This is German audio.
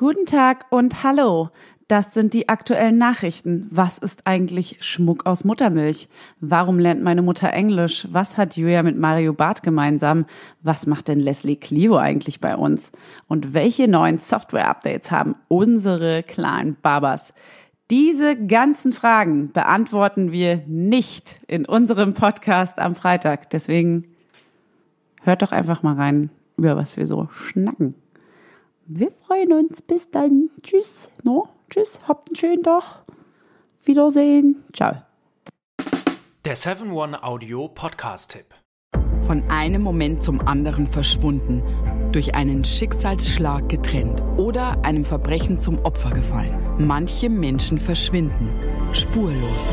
Guten Tag und hallo. Das sind die aktuellen Nachrichten. Was ist eigentlich Schmuck aus Muttermilch? Warum lernt meine Mutter Englisch? Was hat Julia mit Mario Barth gemeinsam? Was macht denn Leslie Clio eigentlich bei uns? Und welche neuen Software-Updates haben unsere kleinen Babas? Diese ganzen Fragen beantworten wir nicht in unserem Podcast am Freitag. Deswegen hört doch einfach mal rein, über was wir so schnacken. Wir freuen uns. Bis dann. Tschüss. No? Tschüss. Habt einen schönen Tag. Wiedersehen. Ciao. Der 7-One Audio Podcast-Tipp. Von einem Moment zum anderen verschwunden, durch einen Schicksalsschlag getrennt oder einem Verbrechen zum Opfer gefallen. Manche Menschen verschwinden spurlos.